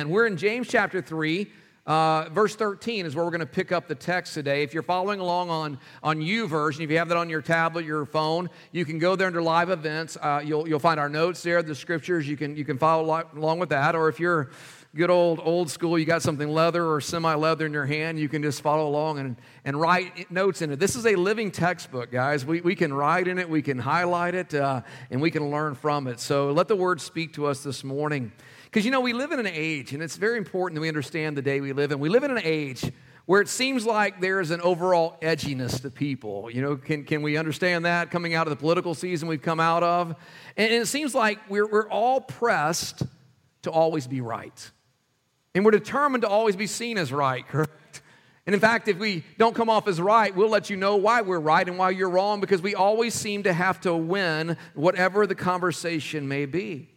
And we're in James chapter 3. Uh, verse 13 is where we're going to pick up the text today. If you're following along on, on YouVersion, if you have that on your tablet, your phone, you can go there under live events. Uh, you'll, you'll find our notes there, the scriptures. You can, you can follow along with that. Or if you're good old old school, you got something leather or semi leather in your hand, you can just follow along and, and write notes in it. This is a living textbook, guys. We, we can write in it, we can highlight it, uh, and we can learn from it. So let the word speak to us this morning. Because, you know, we live in an age, and it's very important that we understand the day we live in. We live in an age where it seems like there's an overall edginess to people. You know, can, can we understand that coming out of the political season we've come out of? And, and it seems like we're, we're all pressed to always be right. And we're determined to always be seen as right, correct? And in fact, if we don't come off as right, we'll let you know why we're right and why you're wrong because we always seem to have to win whatever the conversation may be.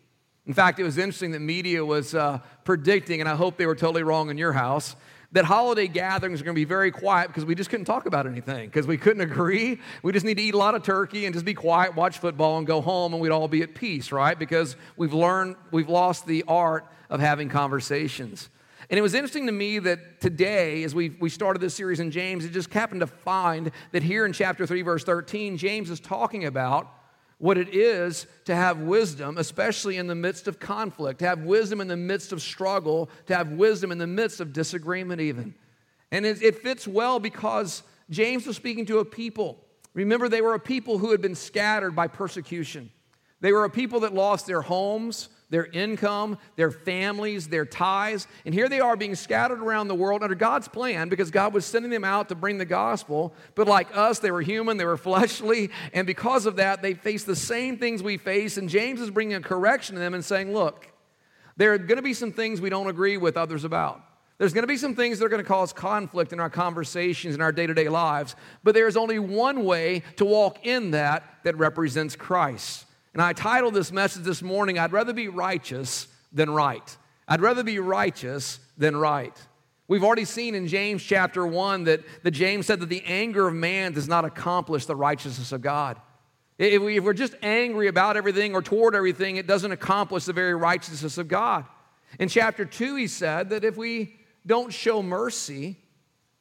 In fact, it was interesting that media was uh, predicting, and I hope they were totally wrong in your house, that holiday gatherings are going to be very quiet because we just couldn't talk about anything because we couldn't agree. We just need to eat a lot of turkey and just be quiet, watch football, and go home, and we'd all be at peace, right? Because we've learned, we've lost the art of having conversations. And it was interesting to me that today, as we, we started this series in James, it just happened to find that here in chapter 3, verse 13, James is talking about what it is to have wisdom, especially in the midst of conflict, to have wisdom in the midst of struggle, to have wisdom in the midst of disagreement, even. And it, it fits well because James was speaking to a people. Remember, they were a people who had been scattered by persecution. They were a people that lost their homes, their income, their families, their ties. And here they are being scattered around the world under God's plan because God was sending them out to bring the gospel. But like us, they were human, they were fleshly, and because of that, they faced the same things we face. And James is bringing a correction to them and saying, Look, there are going to be some things we don't agree with others about. There's going to be some things that are going to cause conflict in our conversations in our day to day lives, but there's only one way to walk in that that represents Christ. And I titled this message this morning, I'd rather be righteous than right. I'd rather be righteous than right. We've already seen in James chapter 1 that, that James said that the anger of man does not accomplish the righteousness of God. If, we, if we're just angry about everything or toward everything, it doesn't accomplish the very righteousness of God. In chapter 2, he said that if we don't show mercy,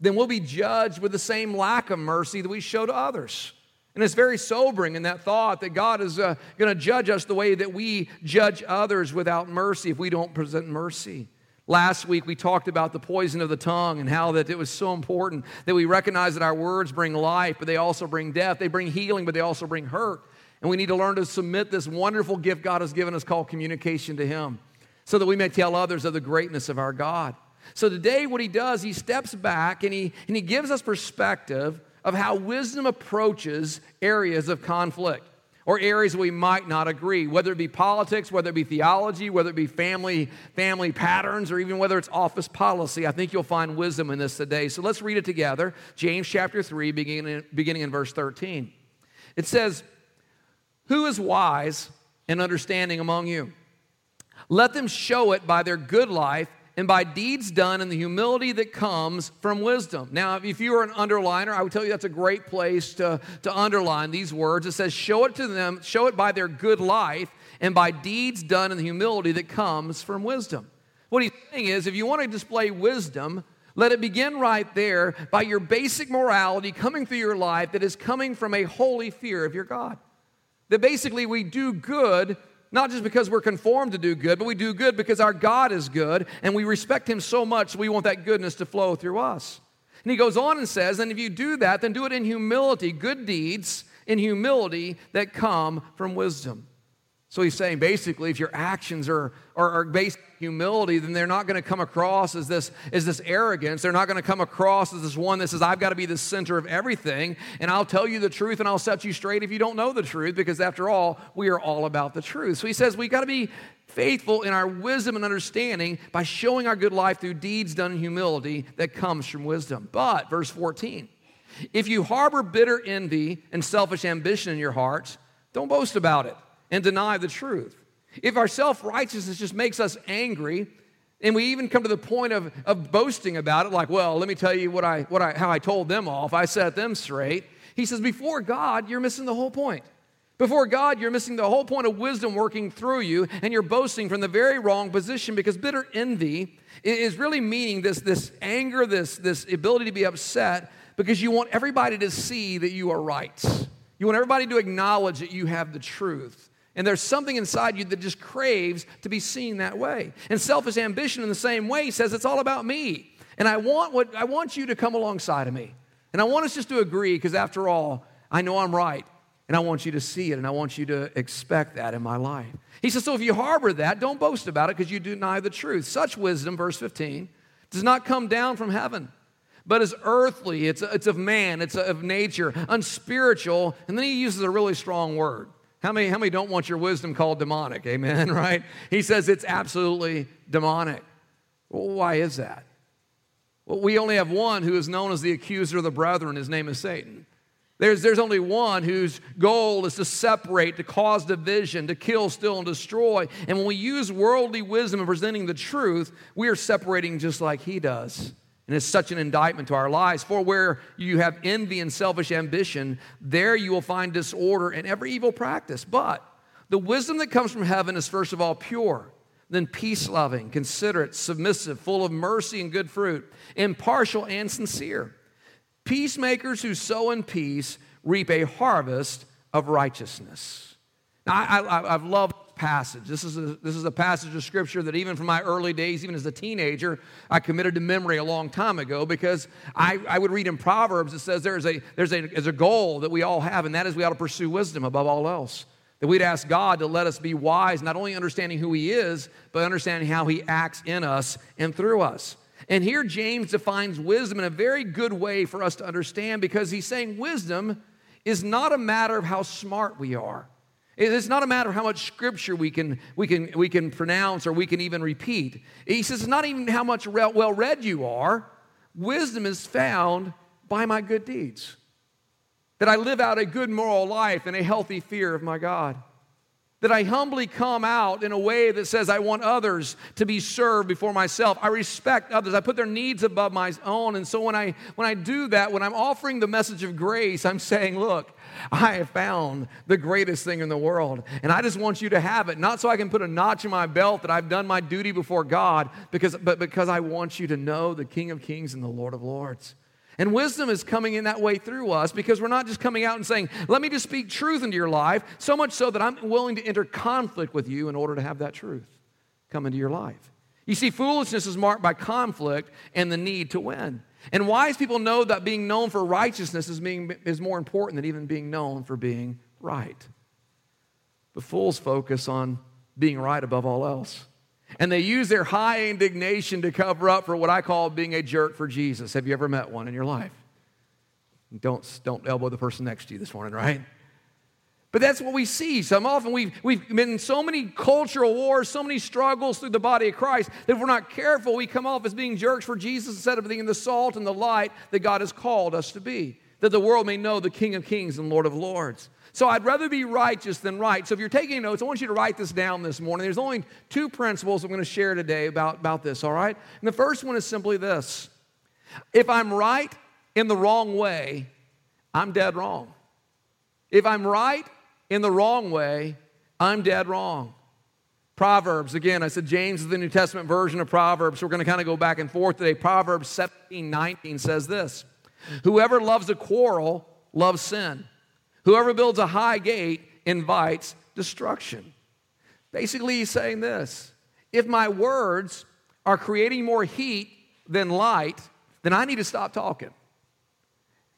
then we'll be judged with the same lack of mercy that we show to others. And it's very sobering in that thought that God is uh, going to judge us the way that we judge others without mercy if we don't present mercy. Last week we talked about the poison of the tongue and how that it was so important that we recognize that our words bring life, but they also bring death. They bring healing, but they also bring hurt. And we need to learn to submit this wonderful gift God has given us called communication to Him so that we may tell others of the greatness of our God. So today, what He does, He steps back and He, and he gives us perspective of how wisdom approaches areas of conflict or areas we might not agree, whether it be politics, whether it be theology, whether it be family, family patterns, or even whether it's office policy. I think you'll find wisdom in this today. So let's read it together. James chapter 3, beginning, beginning in verse 13. It says, Who is wise and understanding among you? Let them show it by their good life and by deeds done in the humility that comes from wisdom. Now, if you are an underliner, I would tell you that's a great place to, to underline these words. It says, Show it to them, show it by their good life, and by deeds done in the humility that comes from wisdom. What he's saying is, if you want to display wisdom, let it begin right there by your basic morality coming through your life that is coming from a holy fear of your God. That basically we do good not just because we're conformed to do good, but we do good because our God is good and we respect Him so much we want that goodness to flow through us. And he goes on and says, and if you do that, then do it in humility, good deeds in humility that come from wisdom. So he's saying basically, if your actions are, are, are based on humility, then they're not going to come across as this, as this arrogance. They're not going to come across as this one that says, I've got to be the center of everything, and I'll tell you the truth and I'll set you straight if you don't know the truth, because after all, we are all about the truth. So he says, we've got to be faithful in our wisdom and understanding by showing our good life through deeds done in humility that comes from wisdom. But, verse 14, if you harbor bitter envy and selfish ambition in your hearts, don't boast about it and deny the truth. If our self righteousness just makes us angry, and we even come to the point of, of boasting about it, like, well, let me tell you what I, what I, how I told them off, I set them straight. He says, before God, you're missing the whole point. Before God, you're missing the whole point of wisdom working through you, and you're boasting from the very wrong position because bitter envy is really meaning this, this anger, this, this ability to be upset because you want everybody to see that you are right. You want everybody to acknowledge that you have the truth. And there's something inside you that just craves to be seen that way. And selfish ambition, in the same way, says it's all about me. And I want, what, I want you to come alongside of me. And I want us just to agree because, after all, I know I'm right. And I want you to see it and I want you to expect that in my life. He says, So if you harbor that, don't boast about it because you deny the truth. Such wisdom, verse 15, does not come down from heaven, but is earthly. It's, it's of man, it's of nature, unspiritual. And then he uses a really strong word. How many, how many don't want your wisdom called demonic? Amen, right? He says it's absolutely demonic. Well, why is that? Well, we only have one who is known as the accuser of the brethren. His name is Satan. There's, there's only one whose goal is to separate, to cause division, to kill, steal, and destroy. And when we use worldly wisdom in presenting the truth, we are separating just like he does. And it's such an indictment to our lives. For where you have envy and selfish ambition, there you will find disorder and every evil practice. But the wisdom that comes from heaven is first of all pure, then peace loving, considerate, submissive, full of mercy and good fruit, impartial and sincere. Peacemakers who sow in peace reap a harvest of righteousness. Now, I, have loved passage. This is, a, this is a passage of scripture that even from my early days, even as a teenager, I committed to memory a long time ago because I, I would read in Proverbs, it says there's a, there's, a, there's a goal that we all have, and that is we ought to pursue wisdom above all else. That we'd ask God to let us be wise, not only understanding who He is, but understanding how He acts in us and through us. And here James defines wisdom in a very good way for us to understand because he's saying wisdom is not a matter of how smart we are. It's not a matter of how much scripture we can, we can, we can pronounce or we can even repeat. He says it's not even how much well read you are. Wisdom is found by my good deeds. That I live out a good moral life and a healthy fear of my God that I humbly come out in a way that says I want others to be served before myself. I respect others. I put their needs above my own. And so when I when I do that, when I'm offering the message of grace, I'm saying, look, I have found the greatest thing in the world. And I just want you to have it, not so I can put a notch in my belt that I've done my duty before God, because, but because I want you to know the King of Kings and the Lord of Lords. And wisdom is coming in that way through us because we're not just coming out and saying, let me just speak truth into your life, so much so that I'm willing to enter conflict with you in order to have that truth come into your life. You see, foolishness is marked by conflict and the need to win. And wise people know that being known for righteousness is, being, is more important than even being known for being right. But fools focus on being right above all else. And they use their high indignation to cover up for what I call being a jerk for Jesus. Have you ever met one in your life? Don't, don't elbow the person next to you this morning, right? But that's what we see. So often we've, we've been in so many cultural wars, so many struggles through the body of Christ that if we're not careful, we come off as being jerks for Jesus instead of being the salt and the light that God has called us to be, that the world may know the King of Kings and Lord of Lords. So I'd rather be righteous than right. So if you're taking notes, I want you to write this down this morning. There's only two principles I'm going to share today about, about this, all right? And the first one is simply this if I'm right in the wrong way, I'm dead wrong. If I'm right in the wrong way, I'm dead wrong. Proverbs, again, I said James is the New Testament version of Proverbs. So we're going to kind of go back and forth today. Proverbs 17, 19 says this Whoever loves a quarrel loves sin. Whoever builds a high gate invites destruction. Basically, he's saying this if my words are creating more heat than light, then I need to stop talking.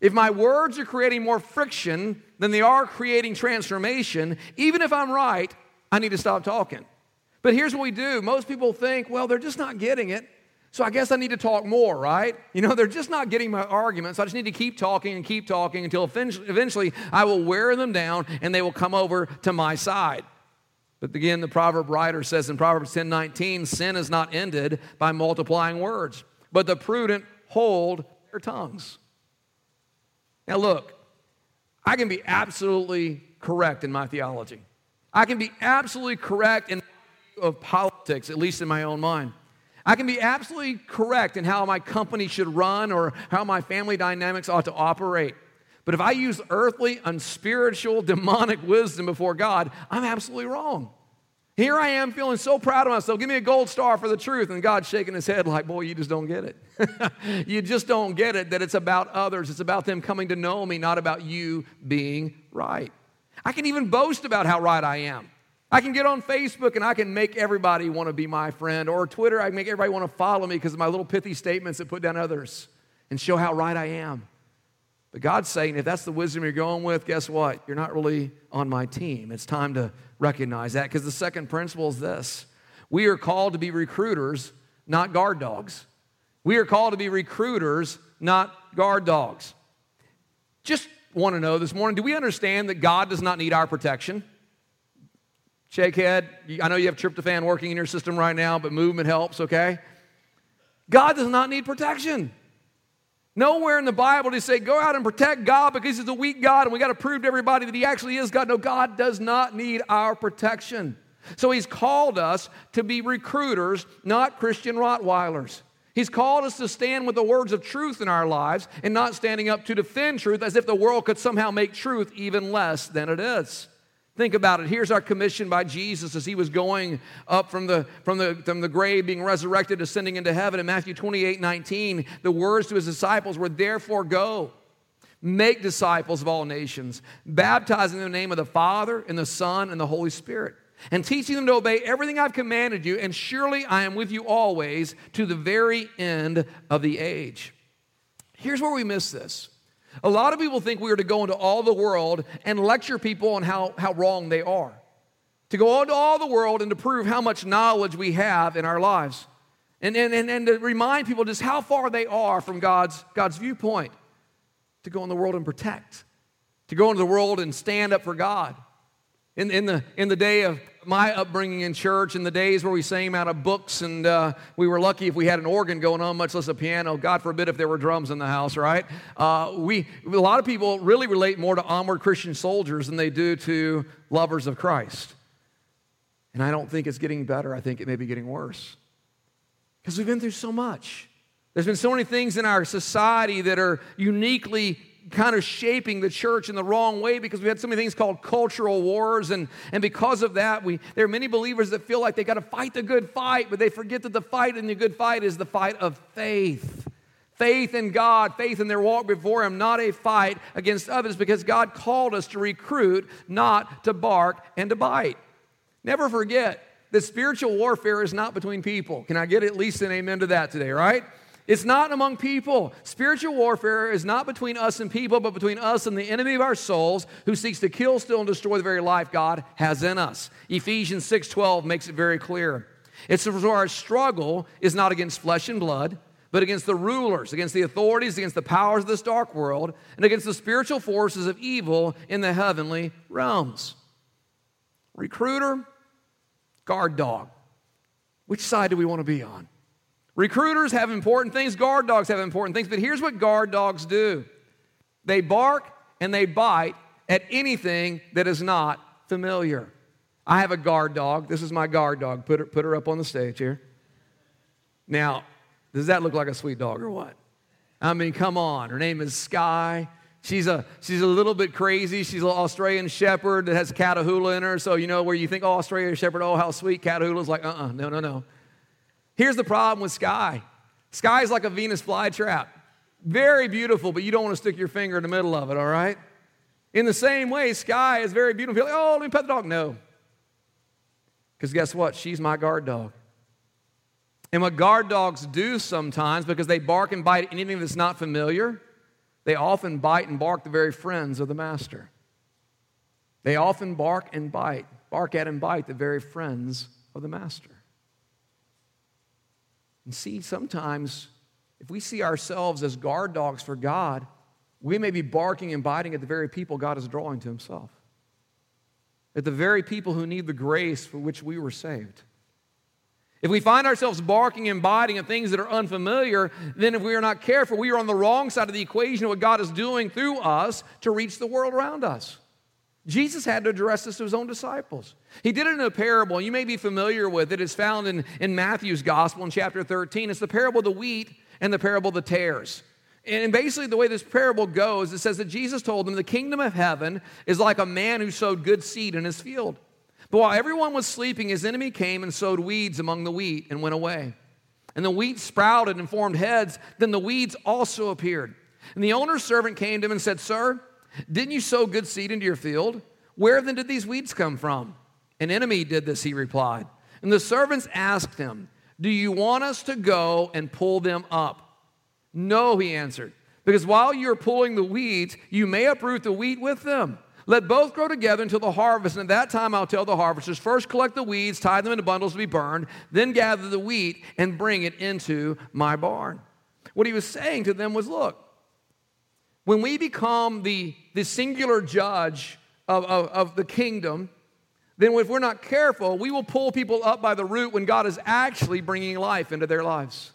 If my words are creating more friction than they are creating transformation, even if I'm right, I need to stop talking. But here's what we do most people think, well, they're just not getting it. So I guess I need to talk more, right? You know, they're just not getting my arguments. I just need to keep talking and keep talking until eventually I will wear them down and they will come over to my side. But again, the proverb writer says in Proverbs 10 19, sin is not ended by multiplying words, but the prudent hold their tongues. Now, look, I can be absolutely correct in my theology. I can be absolutely correct in of politics, at least in my own mind. I can be absolutely correct in how my company should run or how my family dynamics ought to operate. But if I use earthly, unspiritual, demonic wisdom before God, I'm absolutely wrong. Here I am feeling so proud of myself. Give me a gold star for the truth. And God's shaking his head like, boy, you just don't get it. you just don't get it that it's about others. It's about them coming to know me, not about you being right. I can even boast about how right I am. I can get on Facebook and I can make everybody want to be my friend, or Twitter, I can make everybody want to follow me because of my little pithy statements that put down others and show how right I am. But God's saying, if that's the wisdom you're going with, guess what? You're not really on my team. It's time to recognize that because the second principle is this we are called to be recruiters, not guard dogs. We are called to be recruiters, not guard dogs. Just want to know this morning do we understand that God does not need our protection? Shake head. I know you have tryptophan working in your system right now, but movement helps, okay? God does not need protection. Nowhere in the Bible does say, go out and protect God because he's a weak God and we got to prove to everybody that he actually is God. No, God does not need our protection. So he's called us to be recruiters, not Christian Rottweilers. He's called us to stand with the words of truth in our lives and not standing up to defend truth as if the world could somehow make truth even less than it is. Think about it. Here's our commission by Jesus as he was going up from the, from the, from the grave, being resurrected, ascending into heaven. In Matthew 28 19, the words to his disciples were, Therefore, go, make disciples of all nations, baptizing them in the name of the Father, and the Son, and the Holy Spirit, and teaching them to obey everything I've commanded you. And surely I am with you always to the very end of the age. Here's where we miss this. A lot of people think we are to go into all the world and lecture people on how, how wrong they are. To go into all the world and to prove how much knowledge we have in our lives. And, and, and, and to remind people just how far they are from God's, God's viewpoint. To go in the world and protect. To go into the world and stand up for God. In, in, the, in the day of my upbringing in church, in the days where we sang out of books, and uh, we were lucky if we had an organ going on, much less a piano. God forbid if there were drums in the house, right? Uh, we, a lot of people really relate more to onward Christian soldiers than they do to lovers of Christ. And I don't think it's getting better. I think it may be getting worse. Because we've been through so much. There's been so many things in our society that are uniquely kind of shaping the church in the wrong way because we had so many things called cultural wars. And, and because of that, we, there are many believers that feel like they got to fight the good fight, but they forget that the fight in the good fight is the fight of faith. Faith in God, faith in their walk before Him, not a fight against others because God called us to recruit, not to bark and to bite. Never forget that spiritual warfare is not between people. Can I get at least an amen to that today, right? It's not among people. Spiritual warfare is not between us and people, but between us and the enemy of our souls who seeks to kill, steal, and destroy the very life God has in us. Ephesians 6:12 makes it very clear. It's for our struggle is not against flesh and blood, but against the rulers, against the authorities, against the powers of this dark world, and against the spiritual forces of evil in the heavenly realms. Recruiter, guard dog. Which side do we want to be on? Recruiters have important things, guard dogs have important things, but here's what guard dogs do they bark and they bite at anything that is not familiar. I have a guard dog. This is my guard dog. Put her, put her up on the stage here. Now, does that look like a sweet dog or what? I mean, come on. Her name is Sky. She's a, she's a little bit crazy. She's an Australian Shepherd that has Catahoula in her. So, you know, where you think, oh, Australian Shepherd, oh, how sweet. Catahoula's like, uh uh-uh, uh no, no, no. Here's the problem with sky sky is like a Venus flytrap. Very beautiful, but you don't want to stick your finger in the middle of it, all right? In the same way, sky is very beautiful. Like, oh, let me pet the dog. No. Because guess what? She's my guard dog. And what guard dogs do sometimes, because they bark and bite anything that's not familiar, they often bite and bark the very friends of the master. They often bark and bite, bark at and bite the very friends of the master. And see, sometimes if we see ourselves as guard dogs for God, we may be barking and biting at the very people God is drawing to Himself, at the very people who need the grace for which we were saved. If we find ourselves barking and biting at things that are unfamiliar, then if we are not careful, we are on the wrong side of the equation of what God is doing through us to reach the world around us. Jesus had to address this to his own disciples. He did it in a parable. You may be familiar with it. It's found in, in Matthew's gospel in chapter 13. It's the parable of the wheat and the parable of the tares. And basically, the way this parable goes, it says that Jesus told them the kingdom of heaven is like a man who sowed good seed in his field. But while everyone was sleeping, his enemy came and sowed weeds among the wheat and went away. And the wheat sprouted and formed heads. Then the weeds also appeared. And the owner's servant came to him and said, Sir, didn't you sow good seed into your field? Where then did these weeds come from? An enemy did this, he replied. And the servants asked him, Do you want us to go and pull them up? No, he answered, because while you're pulling the weeds, you may uproot the wheat with them. Let both grow together until the harvest, and at that time I'll tell the harvesters first collect the weeds, tie them into bundles to be burned, then gather the wheat and bring it into my barn. What he was saying to them was look, when we become the, the singular judge of, of, of the kingdom, then if we're not careful, we will pull people up by the root when God is actually bringing life into their lives.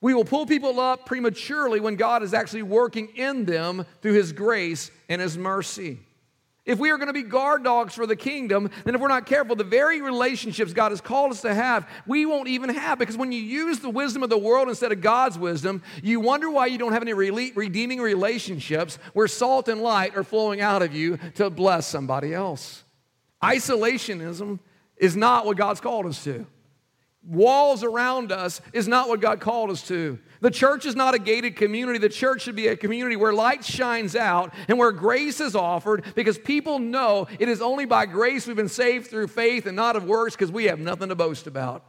We will pull people up prematurely when God is actually working in them through His grace and His mercy. If we are going to be guard dogs for the kingdom, then if we're not careful, the very relationships God has called us to have, we won't even have. Because when you use the wisdom of the world instead of God's wisdom, you wonder why you don't have any redeeming relationships where salt and light are flowing out of you to bless somebody else. Isolationism is not what God's called us to walls around us is not what God called us to. The church is not a gated community. The church should be a community where light shines out and where grace is offered because people know it is only by grace we've been saved through faith and not of works because we have nothing to boast about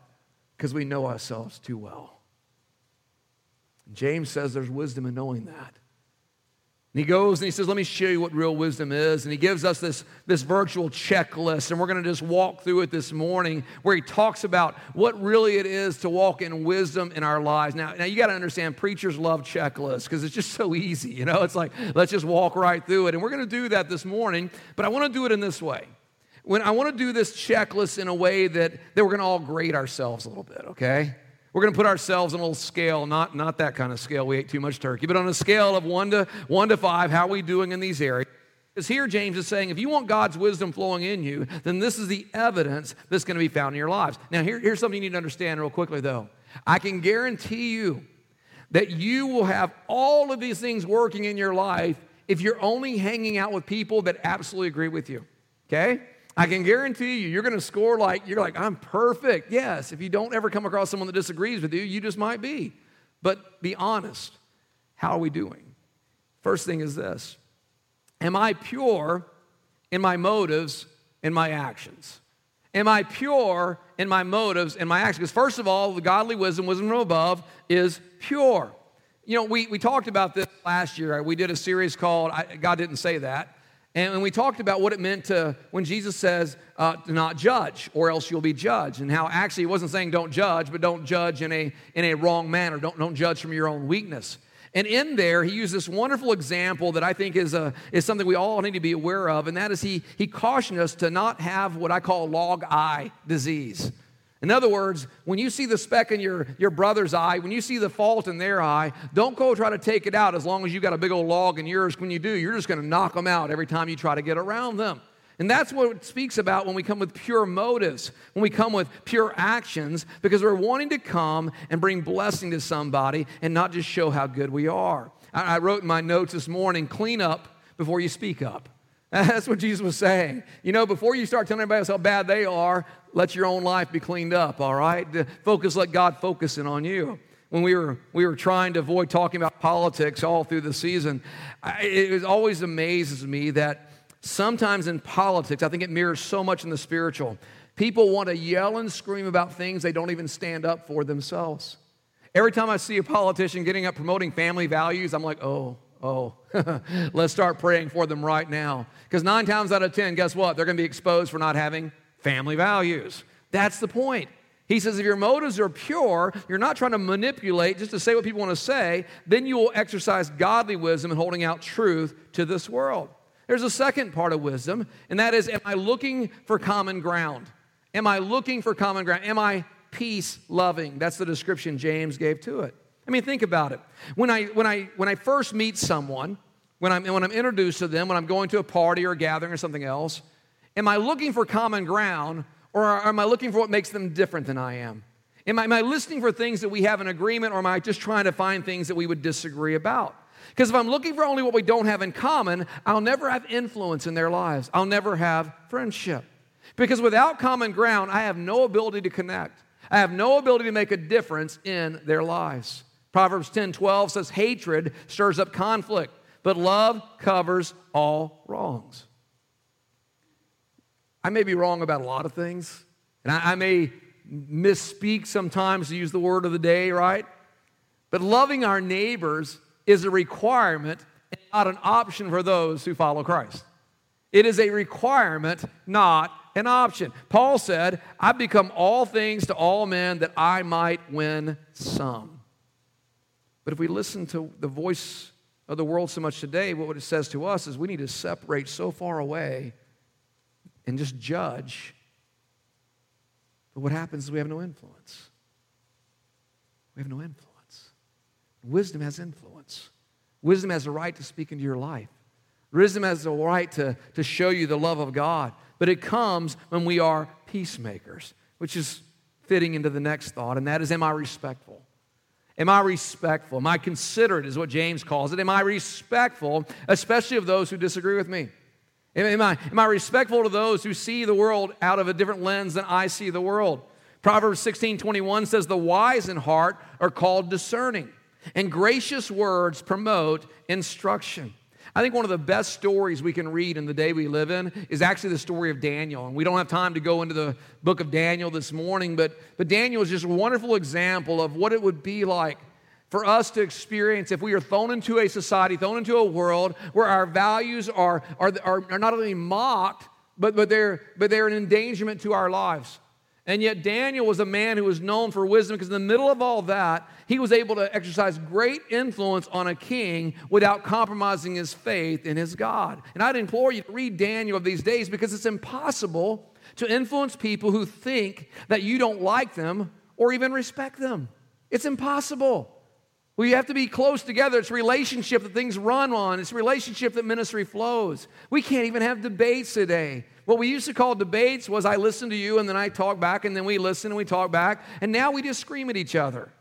because we know ourselves too well. James says there's wisdom in knowing that. And he goes and he says, Let me show you what real wisdom is. And he gives us this, this virtual checklist. And we're going to just walk through it this morning where he talks about what really it is to walk in wisdom in our lives. Now, now you got to understand, preachers love checklists because it's just so easy. You know, it's like, let's just walk right through it. And we're going to do that this morning, but I want to do it in this way. When I want to do this checklist in a way that, that we're going to all grade ourselves a little bit, okay? We're going to put ourselves on a little scale, not, not that kind of scale, we ate too much turkey, but on a scale of one to, one to five, how are we doing in these areas? Because here James is saying if you want God's wisdom flowing in you, then this is the evidence that's going to be found in your lives. Now, here, here's something you need to understand real quickly, though. I can guarantee you that you will have all of these things working in your life if you're only hanging out with people that absolutely agree with you. Okay? I can guarantee you, you're going to score like, you're like, I'm perfect. Yes, if you don't ever come across someone that disagrees with you, you just might be. But be honest. How are we doing? First thing is this Am I pure in my motives and my actions? Am I pure in my motives and my actions? Because, first of all, the godly wisdom, wisdom from above, is pure. You know, we, we talked about this last year. We did a series called I, God Didn't Say That. And we talked about what it meant to, when Jesus says, uh, to not judge, or else you'll be judged, and how actually he wasn't saying don't judge, but don't judge in a, in a wrong manner. Don't, don't judge from your own weakness. And in there, he used this wonderful example that I think is, a, is something we all need to be aware of, and that is he, he cautioned us to not have what I call log eye disease. In other words, when you see the speck in your, your brother's eye, when you see the fault in their eye, don't go try to take it out as long as you got a big old log in yours. When you do, you're just going to knock them out every time you try to get around them. And that's what it speaks about when we come with pure motives, when we come with pure actions, because we're wanting to come and bring blessing to somebody and not just show how good we are. I, I wrote in my notes this morning clean up before you speak up. That's what Jesus was saying. You know, before you start telling everybody else how bad they are, let your own life be cleaned up, all right? Focus, let God focus in on you. When we were, we were trying to avoid talking about politics all through the season, it always amazes me that sometimes in politics, I think it mirrors so much in the spiritual. People want to yell and scream about things they don't even stand up for themselves. Every time I see a politician getting up promoting family values, I'm like, oh, oh, let's start praying for them right now. Because nine times out of 10, guess what? They're going to be exposed for not having family values. That's the point. He says, if your motives are pure, you're not trying to manipulate just to say what people want to say, then you will exercise godly wisdom in holding out truth to this world. There's a second part of wisdom, and that is, am I looking for common ground? Am I looking for common ground? Am I peace loving? That's the description James gave to it. I mean, think about it. When I, when I, when I first meet someone, when I'm, when I'm introduced to them, when I'm going to a party or a gathering or something else, Am I looking for common ground or am I looking for what makes them different than I am? Am I, am I listening for things that we have an agreement, or am I just trying to find things that we would disagree about? Because if I'm looking for only what we don't have in common, I'll never have influence in their lives. I'll never have friendship. Because without common ground, I have no ability to connect. I have no ability to make a difference in their lives. Proverbs 10 12 says, Hatred stirs up conflict, but love covers all wrongs. I may be wrong about a lot of things, and I, I may misspeak sometimes to use the word of the day, right? But loving our neighbors is a requirement and not an option for those who follow Christ. It is a requirement, not an option. Paul said, I've become all things to all men that I might win some. But if we listen to the voice of the world so much today, what it says to us is we need to separate so far away and just judge. But what happens is we have no influence. We have no influence. Wisdom has influence. Wisdom has a right to speak into your life. Wisdom has a right to, to show you the love of God. But it comes when we are peacemakers, which is fitting into the next thought, and that is, am I respectful? Am I respectful? Am I considerate, is what James calls it? Am I respectful, especially of those who disagree with me? Am, I, am I respectful to those who see the world out of a different lens than I see the world? Proverbs 16 21 says, The wise in heart are called discerning and gracious words promote instruction. I think one of the best stories we can read in the day we live in is actually the story of Daniel. And we don't have time to go into the book of Daniel this morning, but, but Daniel is just a wonderful example of what it would be like for us to experience if we are thrown into a society, thrown into a world where our values are, are, are, are not only mocked, but, but, they're, but they're an endangerment to our lives. And yet, Daniel was a man who was known for wisdom because, in the middle of all that, he was able to exercise great influence on a king without compromising his faith in his God. And I'd implore you to read Daniel of these days because it's impossible to influence people who think that you don't like them or even respect them. It's impossible. We have to be close together. It's relationship that things run on. It's relationship that ministry flows. We can't even have debates today. What we used to call debates was I listen to you and then I talk back and then we listen and we talk back and now we just scream at each other.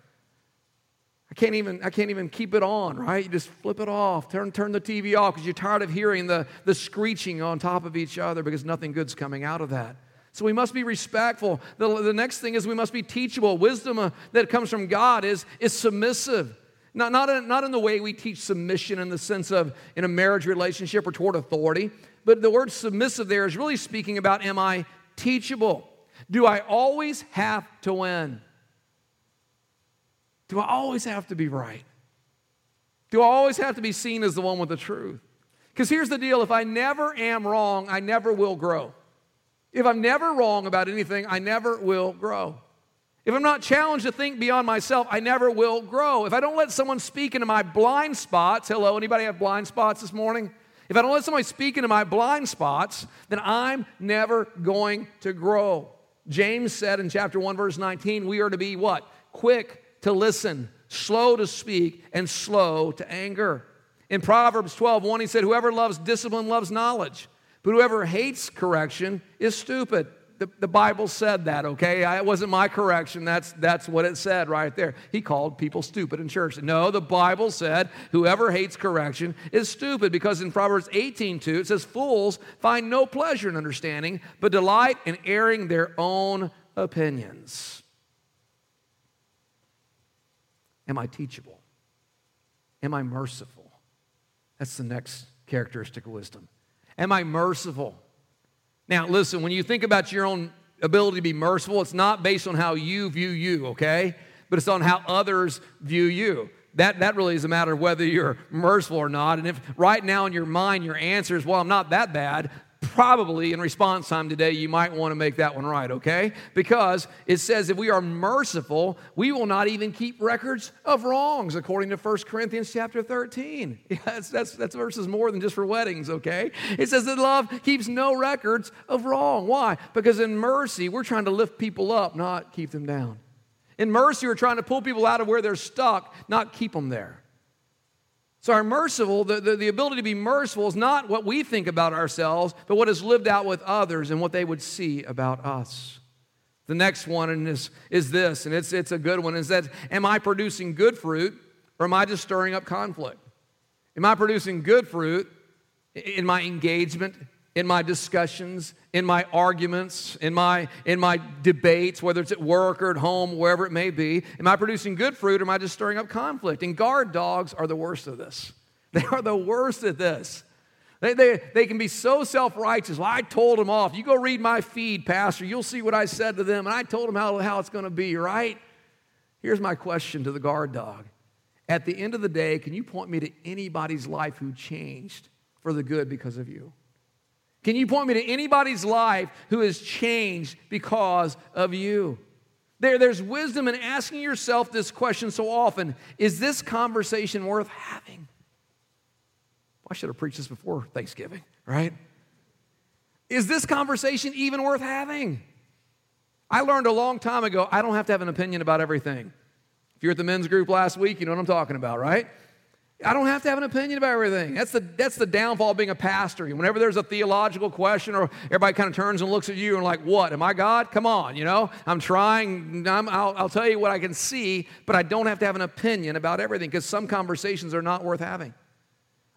I can't even I can't even keep it on, right? You just flip it off, turn turn the TV off because you're tired of hearing the, the screeching on top of each other because nothing good's coming out of that. So we must be respectful. The, the next thing is we must be teachable. Wisdom uh, that comes from God is, is submissive. Not, not, not in the way we teach submission in the sense of in a marriage relationship or toward authority, but the word submissive there is really speaking about am I teachable? Do I always have to win? Do I always have to be right? Do I always have to be seen as the one with the truth? Because here's the deal if I never am wrong, I never will grow. If I'm never wrong about anything, I never will grow. If I'm not challenged to think beyond myself, I never will grow. If I don't let someone speak into my blind spots, hello, anybody have blind spots this morning? If I don't let somebody speak into my blind spots, then I'm never going to grow. James said in chapter 1, verse 19, we are to be what? Quick to listen, slow to speak, and slow to anger. In Proverbs 12, 1, he said, Whoever loves discipline loves knowledge, but whoever hates correction is stupid the, the Bible said that, okay? I, it wasn't my correction. That's, that's what it said right there. He called people stupid in church. No, the Bible said whoever hates correction is stupid because in Proverbs 18 2, it says, Fools find no pleasure in understanding, but delight in airing their own opinions. Am I teachable? Am I merciful? That's the next characteristic of wisdom. Am I merciful? Now, listen, when you think about your own ability to be merciful, it's not based on how you view you, okay? But it's on how others view you. That, that really is a matter of whether you're merciful or not. And if right now in your mind your answer is, well, I'm not that bad, probably in response time today, you might want to make that one right, okay? Because it says if we are merciful, we will not even keep records of wrongs, according to 1 Corinthians chapter 13. Yeah, that's, that's, that's verses more than just for weddings, okay? It says that love keeps no records of wrong. Why? Because in mercy, we're trying to lift people up, not keep them down. In mercy, we're trying to pull people out of where they're stuck, not keep them there. So, our merciful, the, the, the, ability to be merciful is not what we think about ourselves, but what is lived out with others and what they would see about us. The next one is, is this, and it's, it's a good one, is that am I producing good fruit or am I just stirring up conflict? Am I producing good fruit in my engagement, in my discussions, in my arguments, in my, in my debates, whether it's at work or at home, wherever it may be? Am I producing good fruit or am I just stirring up conflict? And guard dogs are the worst of this. They are the worst at this. They, they, they can be so self righteous. Well, I told them off. You go read my feed, Pastor. You'll see what I said to them. And I told them how, how it's going to be, right? Here's my question to the guard dog. At the end of the day, can you point me to anybody's life who changed for the good because of you? Can you point me to anybody's life who has changed because of you? There, there's wisdom in asking yourself this question so often Is this conversation worth having? Well, I should have preached this before Thanksgiving, right? Is this conversation even worth having? I learned a long time ago I don't have to have an opinion about everything. If you're at the men's group last week, you know what I'm talking about, right? I don't have to have an opinion about everything. That's the, that's the downfall of being a pastor. Whenever there's a theological question or everybody kind of turns and looks at you and like, what? Am I God? Come on, you know? I'm trying. i will I'll tell you what I can see, but I don't have to have an opinion about everything because some conversations are not worth having.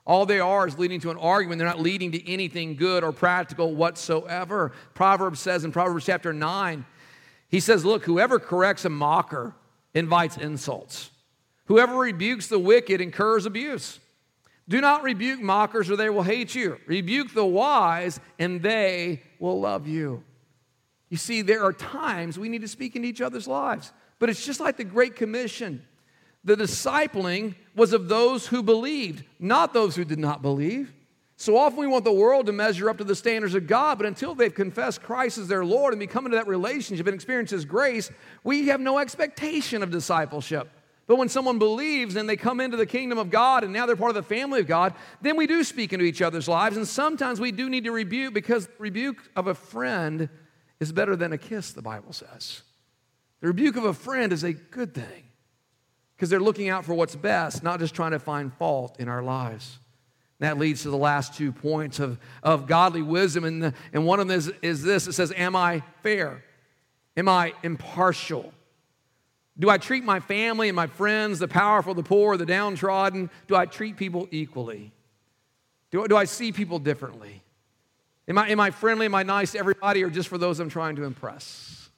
All they are is leading to an argument. They're not leading to anything good or practical whatsoever. Proverbs says in Proverbs chapter 9, he says, Look, whoever corrects a mocker invites insults. Whoever rebukes the wicked incurs abuse. Do not rebuke mockers, or they will hate you. Rebuke the wise, and they will love you. You see, there are times we need to speak into each other's lives, but it's just like the Great Commission. The discipling was of those who believed, not those who did not believe. So often we want the world to measure up to the standards of God, but until they've confessed Christ as their Lord and become into that relationship and experience His grace, we have no expectation of discipleship. But when someone believes and they come into the kingdom of God and now they're part of the family of God, then we do speak into each other's lives. And sometimes we do need to rebuke because rebuke of a friend is better than a kiss, the Bible says. The rebuke of a friend is a good thing because they're looking out for what's best, not just trying to find fault in our lives. And That leads to the last two points of, of godly wisdom. And, the, and one of them is, is this it says, Am I fair? Am I impartial? Do I treat my family and my friends, the powerful, the poor, the downtrodden, do I treat people equally? Do, do I see people differently? Am I, am I friendly? Am I nice to everybody or just for those I'm trying to impress?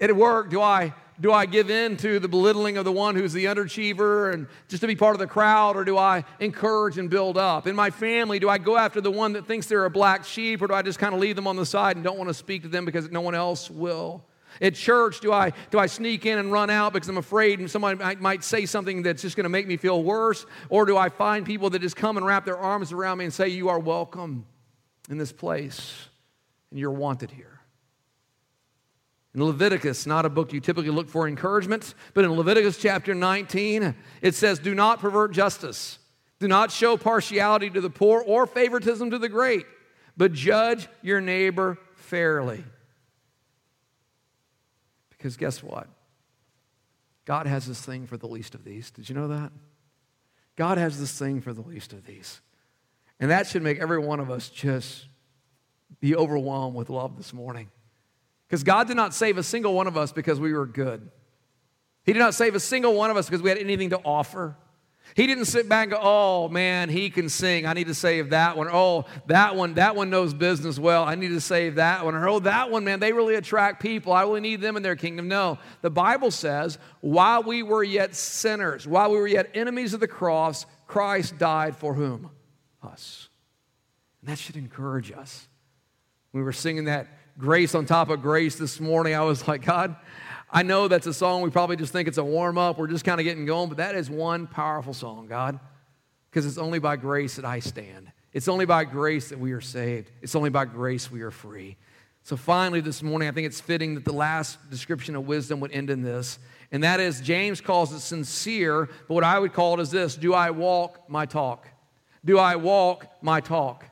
At work, do I do I give in to the belittling of the one who's the underachiever and just to be part of the crowd, or do I encourage and build up? In my family, do I go after the one that thinks they're a black sheep, or do I just kind of leave them on the side and don't want to speak to them because no one else will? At church, do I, do I sneak in and run out because I'm afraid and somebody might, might say something that's just going to make me feel worse? Or do I find people that just come and wrap their arms around me and say, You are welcome in this place and you're wanted here? In Leviticus, not a book you typically look for encouragement, but in Leviticus chapter 19, it says, Do not pervert justice. Do not show partiality to the poor or favoritism to the great, but judge your neighbor fairly. Because guess what? God has this thing for the least of these. Did you know that? God has this thing for the least of these. And that should make every one of us just be overwhelmed with love this morning. Because God did not save a single one of us because we were good. He did not save a single one of us because we had anything to offer. He didn't sit back and go, oh man, he can sing. I need to save that one. Oh, that one, that one knows business well. I need to save that one. Or oh, that one, man, they really attract people. I really need them in their kingdom. No. The Bible says, while we were yet sinners, while we were yet enemies of the cross, Christ died for whom? Us. And that should encourage us. We were singing that grace on top of grace this morning, I was like, God, I know that's a song we probably just think it's a warm up. We're just kind of getting going, but that is one powerful song, God, because it's only by grace that I stand. It's only by grace that we are saved. It's only by grace we are free. So finally, this morning, I think it's fitting that the last description of wisdom would end in this, and that is James calls it sincere, but what I would call it is this Do I walk my talk? Do I walk my talk?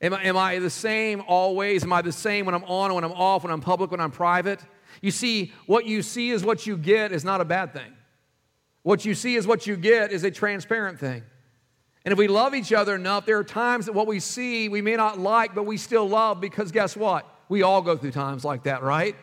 Am I, am I the same always? Am I the same when I'm on, when I'm off, when I'm public, when I'm private? You see, what you see is what you get is not a bad thing. What you see is what you get is a transparent thing. And if we love each other enough, there are times that what we see we may not like, but we still love because guess what? We all go through times like that, right?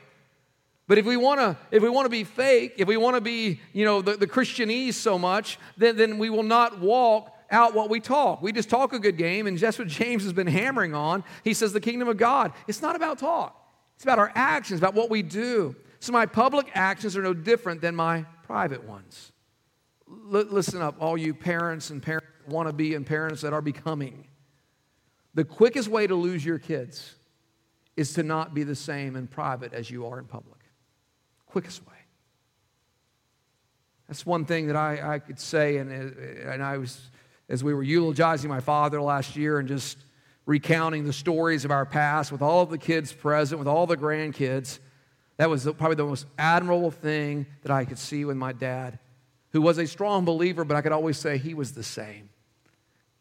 But if we want to, if we want to be fake, if we want to be, you know, the, the Christianese so much, then, then we will not walk out what we talk. We just talk a good game, and that's what James has been hammering on. He says the kingdom of God, it's not about talk. It's about our actions, about what we do. So my public actions are no different than my private ones. L- listen up, all you parents and parents want to be and parents that are becoming. The quickest way to lose your kids is to not be the same in private as you are in public. Quickest way. That's one thing that I, I could say, and, uh, and I was, as we were eulogizing my father last year and just recounting the stories of our past with all of the kids present, with all the grandkids, that was probably the most admirable thing that I could see with my dad, who was a strong believer, but I could always say he was the same.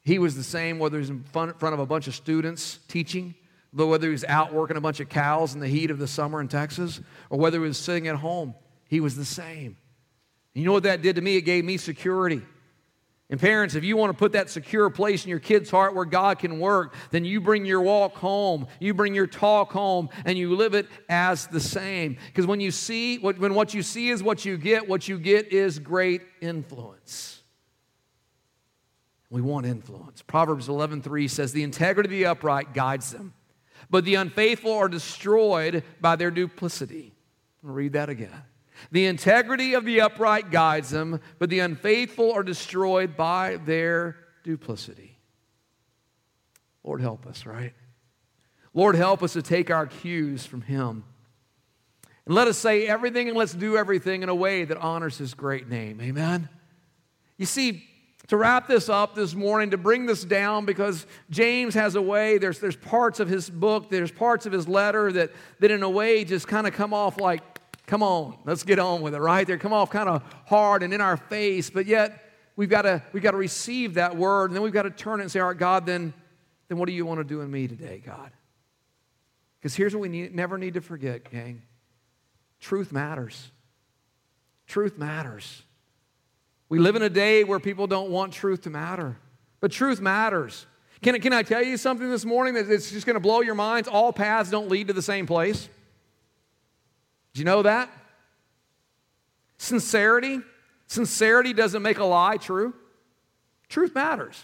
He was the same whether he was in front of a bunch of students teaching, whether he was out working a bunch of cows in the heat of the summer in Texas, or whether he was sitting at home. He was the same. You know what that did to me? It gave me security. And parents, if you want to put that secure place in your kid's heart where God can work, then you bring your walk home, you bring your talk home, and you live it as the same. Because when you see, when what you see is what you get, what you get is great influence. We want influence. Proverbs 11:3 says, "The integrity of the upright guides them, but the unfaithful are destroyed by their duplicity." I'll read that again. The integrity of the upright guides them, but the unfaithful are destroyed by their duplicity. Lord, help us, right? Lord, help us to take our cues from Him. And let us say everything and let's do everything in a way that honors His great name. Amen? You see, to wrap this up this morning, to bring this down, because James has a way, there's, there's parts of his book, there's parts of his letter that, that in a way just kind of come off like Come on, let's get on with it, right? They come off kind of hard and in our face, but yet we've got to we've got to receive that word, and then we've got to turn it and say, All right, God, then, then what do you want to do in me today, God? Because here's what we need, never need to forget, gang. Truth matters. Truth matters. We live in a day where people don't want truth to matter, but truth matters. Can, can I tell you something this morning that it's just going to blow your minds? All paths don't lead to the same place. Do you know that? Sincerity. Sincerity doesn't make a lie true. Truth matters.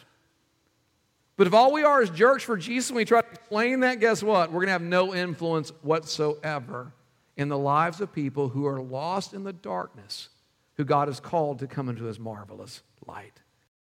But if all we are is jerks for Jesus and we try to explain that, guess what? We're going to have no influence whatsoever in the lives of people who are lost in the darkness, who God has called to come into his marvelous light.